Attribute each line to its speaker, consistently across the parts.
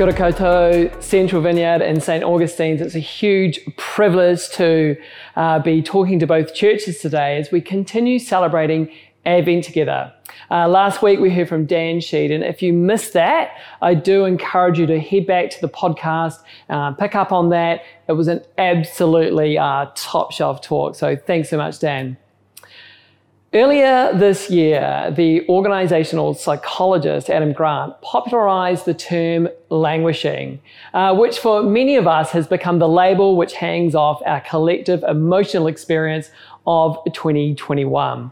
Speaker 1: Kia koutou, Central Vineyard and St. Augustine's. It's a huge privilege to uh, be talking to both churches today as we continue celebrating Advent together. Uh, last week we heard from Dan Sheed, and if you missed that, I do encourage you to head back to the podcast, uh, pick up on that. It was an absolutely uh, top shelf talk, so thanks so much, Dan. Earlier this year, the organizational psychologist Adam Grant popularized the term languishing, uh, which for many of us has become the label which hangs off our collective emotional experience of 2021.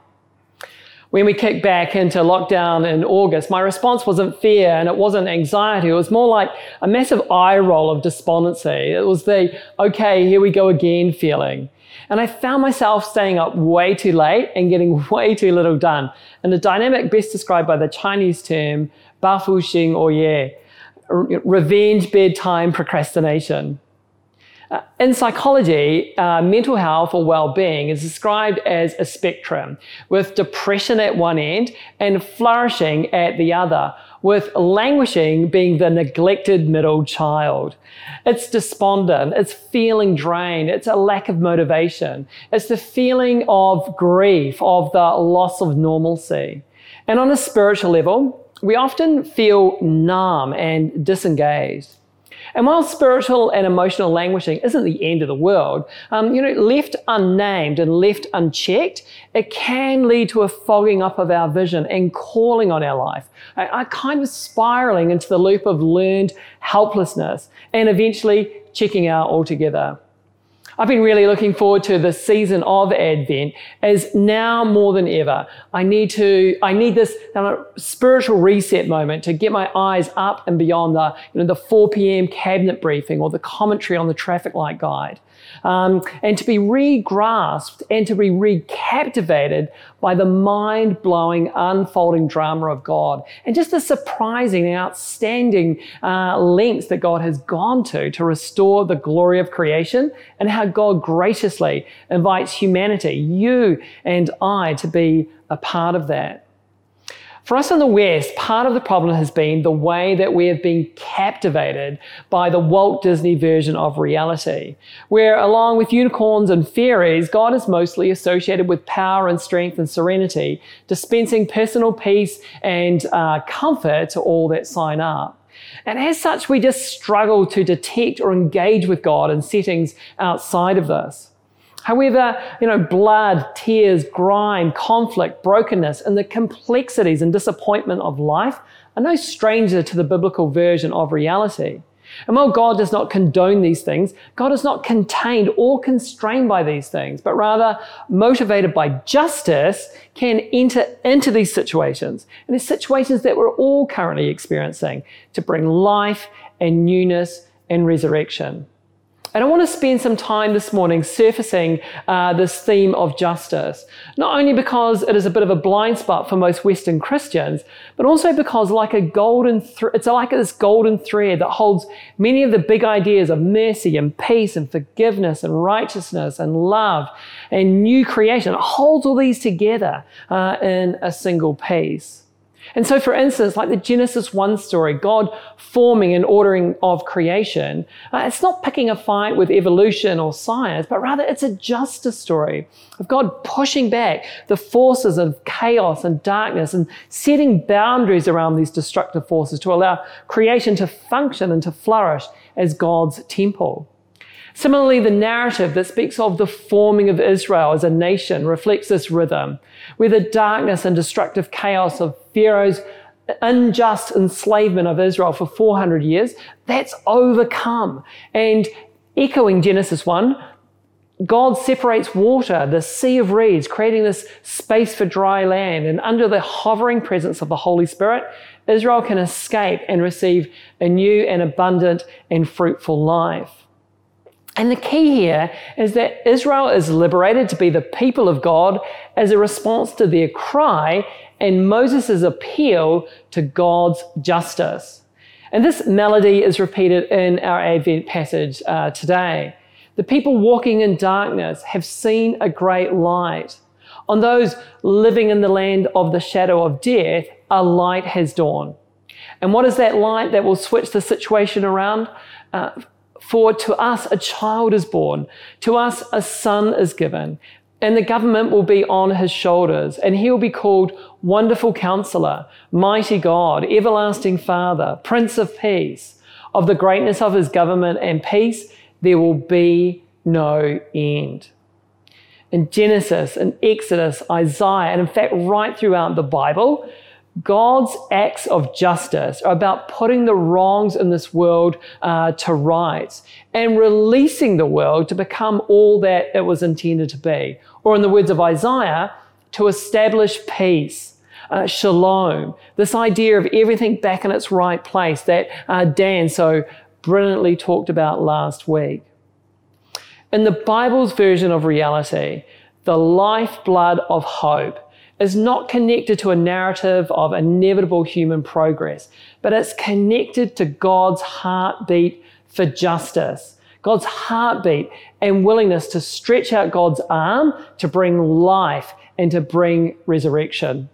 Speaker 1: When we kicked back into lockdown in August, my response wasn't fear and it wasn't anxiety. It was more like a massive eye roll of despondency. It was the, okay, here we go again feeling. And I found myself staying up way too late and getting way too little done. And the dynamic best described by the Chinese term, bafu xing or ye, revenge bedtime procrastination. Uh, in psychology, uh, mental health or well-being is described as a spectrum, with depression at one end and flourishing at the other, with languishing being the neglected middle child. It's despondent, it's feeling drained, it's a lack of motivation, it's the feeling of grief, of the loss of normalcy. And on a spiritual level, we often feel numb and disengaged. And while spiritual and emotional languishing isn't the end of the world, um, you know, left unnamed and left unchecked, it can lead to a fogging up of our vision and calling on our life, a, a kind of spiraling into the loop of learned helplessness and eventually checking out altogether. I've been really looking forward to the season of Advent as now more than ever, I need to, I need this uh, spiritual reset moment to get my eyes up and beyond the, you know, the 4 p.m. cabinet briefing or the commentary on the traffic light guide um, and to be re-grasped and to be recaptivated by the mind-blowing unfolding drama of God and just the surprising and outstanding uh, lengths that God has gone to to restore the glory of creation and how God graciously invites humanity, you and I, to be a part of that. For us in the West, part of the problem has been the way that we have been captivated by the Walt Disney version of reality, where along with unicorns and fairies, God is mostly associated with power and strength and serenity, dispensing personal peace and uh, comfort to all that sign up. And as such, we just struggle to detect or engage with God in settings outside of this. However, you know, blood, tears, grime, conflict, brokenness, and the complexities and disappointment of life are no stranger to the biblical version of reality. And while God does not condone these things, God is not contained or constrained by these things, but rather motivated by justice can enter into these situations and the situations that we're all currently experiencing to bring life and newness and resurrection. And I want to spend some time this morning surfacing uh, this theme of justice, not only because it is a bit of a blind spot for most Western Christians, but also because, like a golden, th- it's like this golden thread that holds many of the big ideas of mercy and peace and forgiveness and righteousness and love and new creation. It holds all these together uh, in a single piece. And so, for instance, like the Genesis 1 story, God forming and ordering of creation, uh, it's not picking a fight with evolution or science, but rather it's a justice story of God pushing back the forces of chaos and darkness and setting boundaries around these destructive forces to allow creation to function and to flourish as God's temple. Similarly, the narrative that speaks of the forming of Israel as a nation reflects this rhythm, where the darkness and destructive chaos of Pharaoh's unjust enslavement of Israel for 400 years, that's overcome. And echoing Genesis 1, God separates water, the sea of reeds, creating this space for dry land. And under the hovering presence of the Holy Spirit, Israel can escape and receive a new and abundant and fruitful life. And the key here is that Israel is liberated to be the people of God as a response to their cry and Moses' appeal to God's justice. And this melody is repeated in our Advent passage uh, today. The people walking in darkness have seen a great light. On those living in the land of the shadow of death, a light has dawned. And what is that light that will switch the situation around? Uh, for to us a child is born, to us a son is given, and the government will be on his shoulders, and he will be called Wonderful Counselor, Mighty God, Everlasting Father, Prince of Peace. Of the greatness of his government and peace, there will be no end. In Genesis, in Exodus, Isaiah, and in fact, right throughout the Bible, God's acts of justice are about putting the wrongs in this world uh, to rights and releasing the world to become all that it was intended to be. Or, in the words of Isaiah, to establish peace. Uh, shalom, this idea of everything back in its right place that uh, Dan so brilliantly talked about last week. In the Bible's version of reality, the lifeblood of hope is not connected to a narrative of inevitable human progress, but it's connected to God's heartbeat for justice, God's heartbeat and willingness to stretch out God's arm to bring life and to bring resurrection.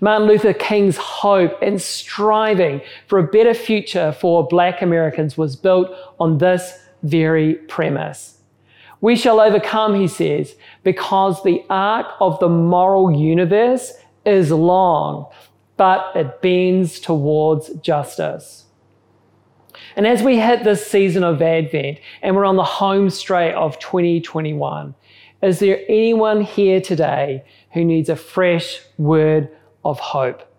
Speaker 1: Martin Luther King's hope and striving for a better future for Black Americans was built on this very premise. We shall overcome, he says, because the arc of the moral universe is long, but it bends towards justice. And as we hit this season of Advent and we're on the home straight of 2021, is there anyone here today who needs a fresh word of hope?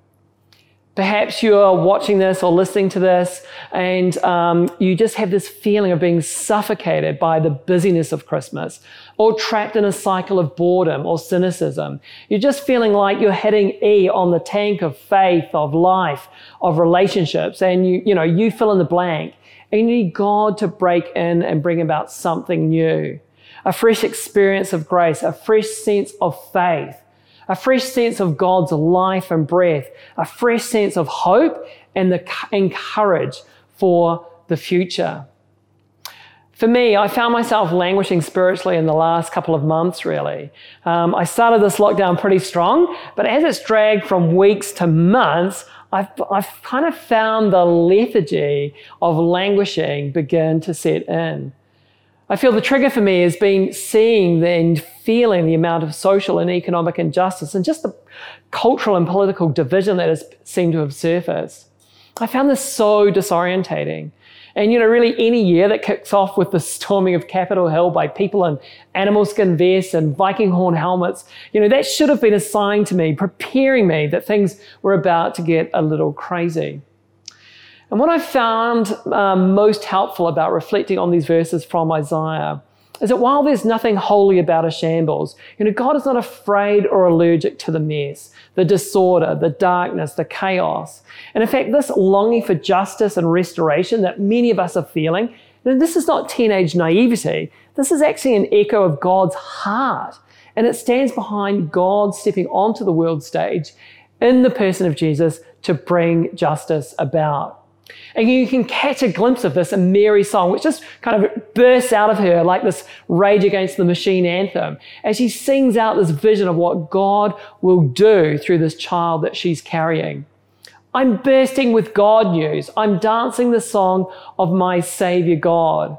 Speaker 1: Perhaps you're watching this or listening to this and um, you just have this feeling of being suffocated by the busyness of Christmas or trapped in a cycle of boredom or cynicism. You're just feeling like you're hitting E on the tank of faith, of life, of relationships, and you, you know, you fill in the blank. And you need God to break in and bring about something new, a fresh experience of grace, a fresh sense of faith a fresh sense of God's life and breath, a fresh sense of hope and, the, and courage for the future. For me, I found myself languishing spiritually in the last couple of months, really. Um, I started this lockdown pretty strong, but as it's dragged from weeks to months, I've, I've kind of found the lethargy of languishing begin to set in. I feel the trigger for me has been seeing and feeling the amount of social and economic injustice and just the cultural and political division that has seemed to have surfaced. I found this so disorientating. And, you know, really any year that kicks off with the storming of Capitol Hill by people in animal skin vests and Viking horn helmets, you know, that should have been a sign to me, preparing me that things were about to get a little crazy. And what I found um, most helpful about reflecting on these verses from Isaiah is that while there's nothing holy about a shambles, you know, God is not afraid or allergic to the mess, the disorder, the darkness, the chaos. And in fact, this longing for justice and restoration that many of us are feeling, and this is not teenage naivety. This is actually an echo of God's heart. And it stands behind God stepping onto the world stage in the person of Jesus to bring justice about. And you can catch a glimpse of this in Mary's song, which just kind of bursts out of her like this Rage Against the Machine anthem as she sings out this vision of what God will do through this child that she's carrying. I'm bursting with God news. I'm dancing the song of my Savior God.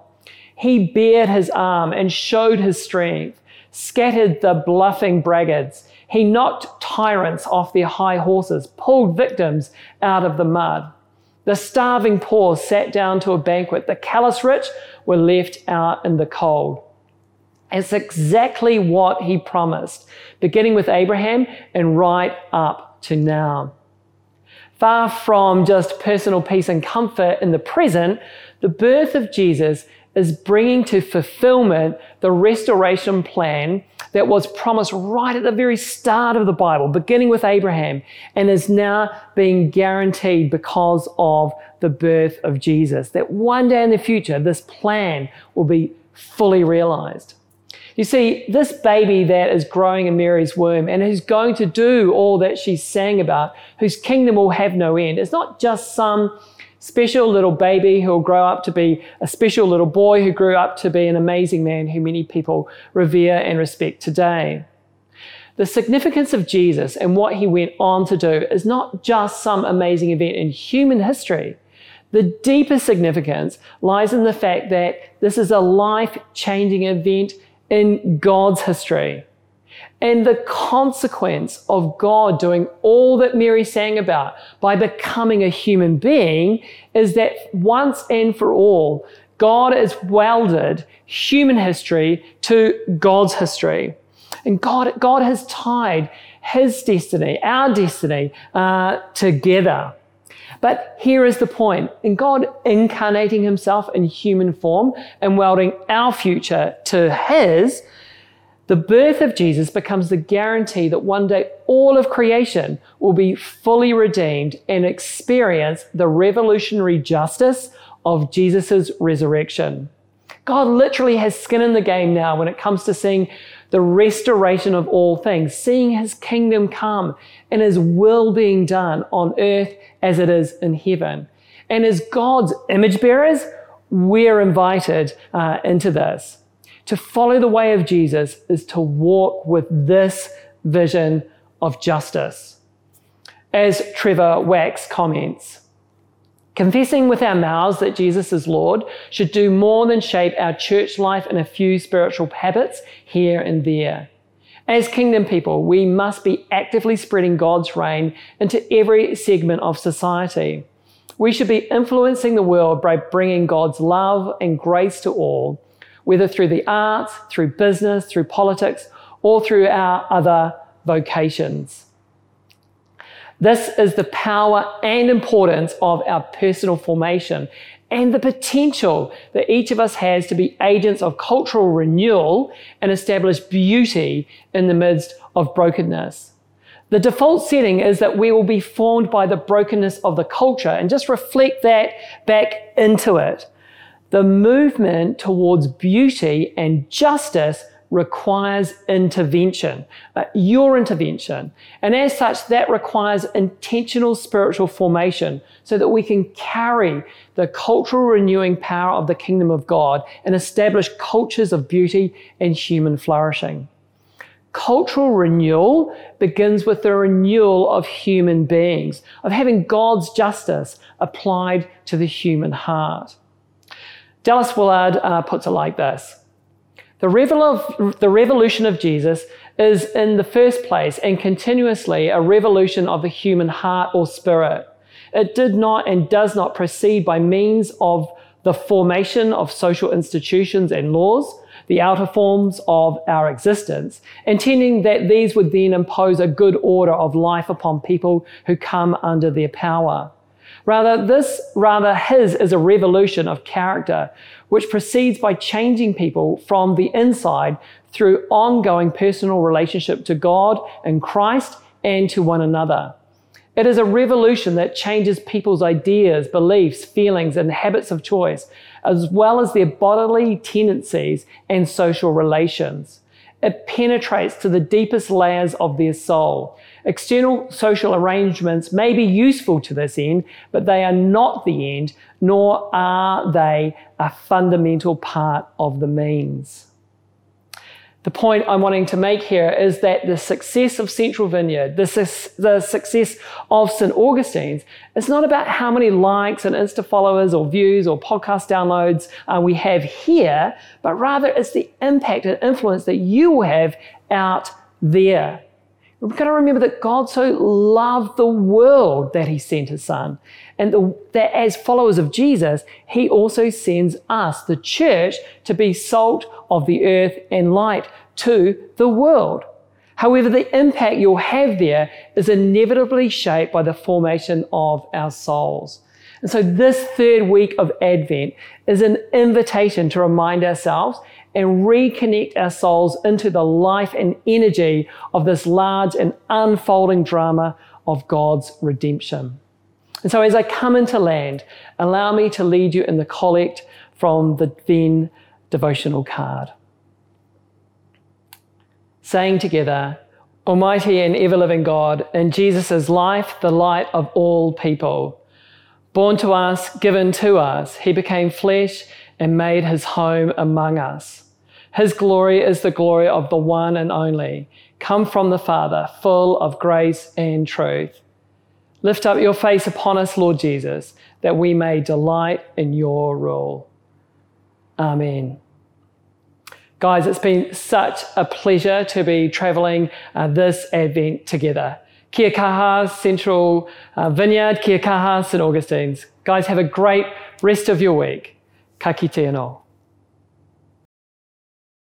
Speaker 1: He bared his arm and showed his strength, scattered the bluffing braggarts. He knocked tyrants off their high horses, pulled victims out of the mud. The starving poor sat down to a banquet. The callous rich were left out in the cold. It's exactly what he promised, beginning with Abraham and right up to now. Far from just personal peace and comfort in the present, the birth of Jesus is bringing to fulfillment the restoration plan that was promised right at the very start of the Bible, beginning with Abraham, and is now being guaranteed because of the birth of Jesus. That one day in the future, this plan will be fully realized. You see, this baby that is growing in Mary's womb and who's going to do all that she sang about, whose kingdom will have no end, is not just some special little baby who will grow up to be a special little boy who grew up to be an amazing man who many people revere and respect today. The significance of Jesus and what he went on to do is not just some amazing event in human history. The deeper significance lies in the fact that this is a life changing event in God's history. And the consequence of God doing all that Mary sang about by becoming a human being is that once and for all, God has welded human history to God's history. And God, God has tied his destiny, our destiny, uh, together. But here is the point in God incarnating himself in human form and welding our future to his, the birth of Jesus becomes the guarantee that one day all of creation will be fully redeemed and experience the revolutionary justice of Jesus' resurrection. God literally has skin in the game now when it comes to seeing the restoration of all things, seeing his kingdom come and his will being done on earth as it is in heaven. And as God's image bearers, we're invited uh, into this. To follow the way of Jesus is to walk with this vision of justice. As Trevin Wax comments, Confessing with our mouths that Jesus is Lord should do more than shape our church life in a few spiritual habits here and there. As kingdom people, we must be actively spreading God's reign into every segment of society. We should be influencing the world by bringing God's love and grace to all, whether through the arts, through business, through politics, or through our other vocations. This is the power and importance of our personal formation and the potential that each of us has to be agents of cultural renewal and establish beauty in the midst of brokenness. The default setting is that we will be formed by the brokenness of the culture and just reflect that back into it. The movement towards beauty and justice requires intervention, uh, your intervention. And as such, that requires intentional spiritual formation so that we can carry the cultural renewing power of the kingdom of God and establish cultures of beauty and human flourishing. Cultural renewal begins with the renewal of human beings, of having God's justice applied to the human heart. Dallas Willard uh, puts it like this the, revol- the revolution of Jesus is in the first place and continuously a revolution of the human heart or spirit. It did not and does not proceed by means of the formation of social institutions and laws, the outer forms of our existence, intending that these would then impose a good order of life upon people who come under their power. Rather, this, rather, his is a revolution of character, which proceeds by changing people from the inside through ongoing personal relationship to God and Christ and to one another. It is a revolution that changes people's ideas, beliefs, feelings, and habits of choice, as well as their bodily tendencies and social relations. It penetrates to the deepest layers of their soul. External social arrangements may be useful to this end, but they are not the end, nor are they a fundamental part of the means. The point I'm wanting to make here is that the success of Central Vineyard, the, su- the success of St. Augustine's, is not about how many likes and Insta followers or views or podcast downloads uh, we have here, but rather it's the impact and influence that you will have out there. We've got to remember that God so loved the world that he sent his son. And the, that as followers of Jesus, he also sends us, the church, to be salt of the earth and light to the world. However, the impact you'll have there is inevitably shaped by the formation of our souls. And so this third week of Advent is an invitation to remind ourselves and reconnect our souls into the life and energy of this large and unfolding drama of God's redemption. And so, as I come into land, allow me to lead you in the collect from the Venn devotional card. Saying together, Almighty and ever living God, in Jesus' life, the light of all people. Born to us, given to us, he became flesh and made his home among us. His glory is the glory of the one and only, come from the Father, full of grace and truth. Lift up your face upon us, Lord Jesus, that we may delight in your rule. Amen. Guys, it's been such a pleasure to be travelling uh, this Advent together. Kia kaha, Central uh, Vineyard, kia kaha, St. Augustine's. Guys, have a great rest of your week. Ka kite anō.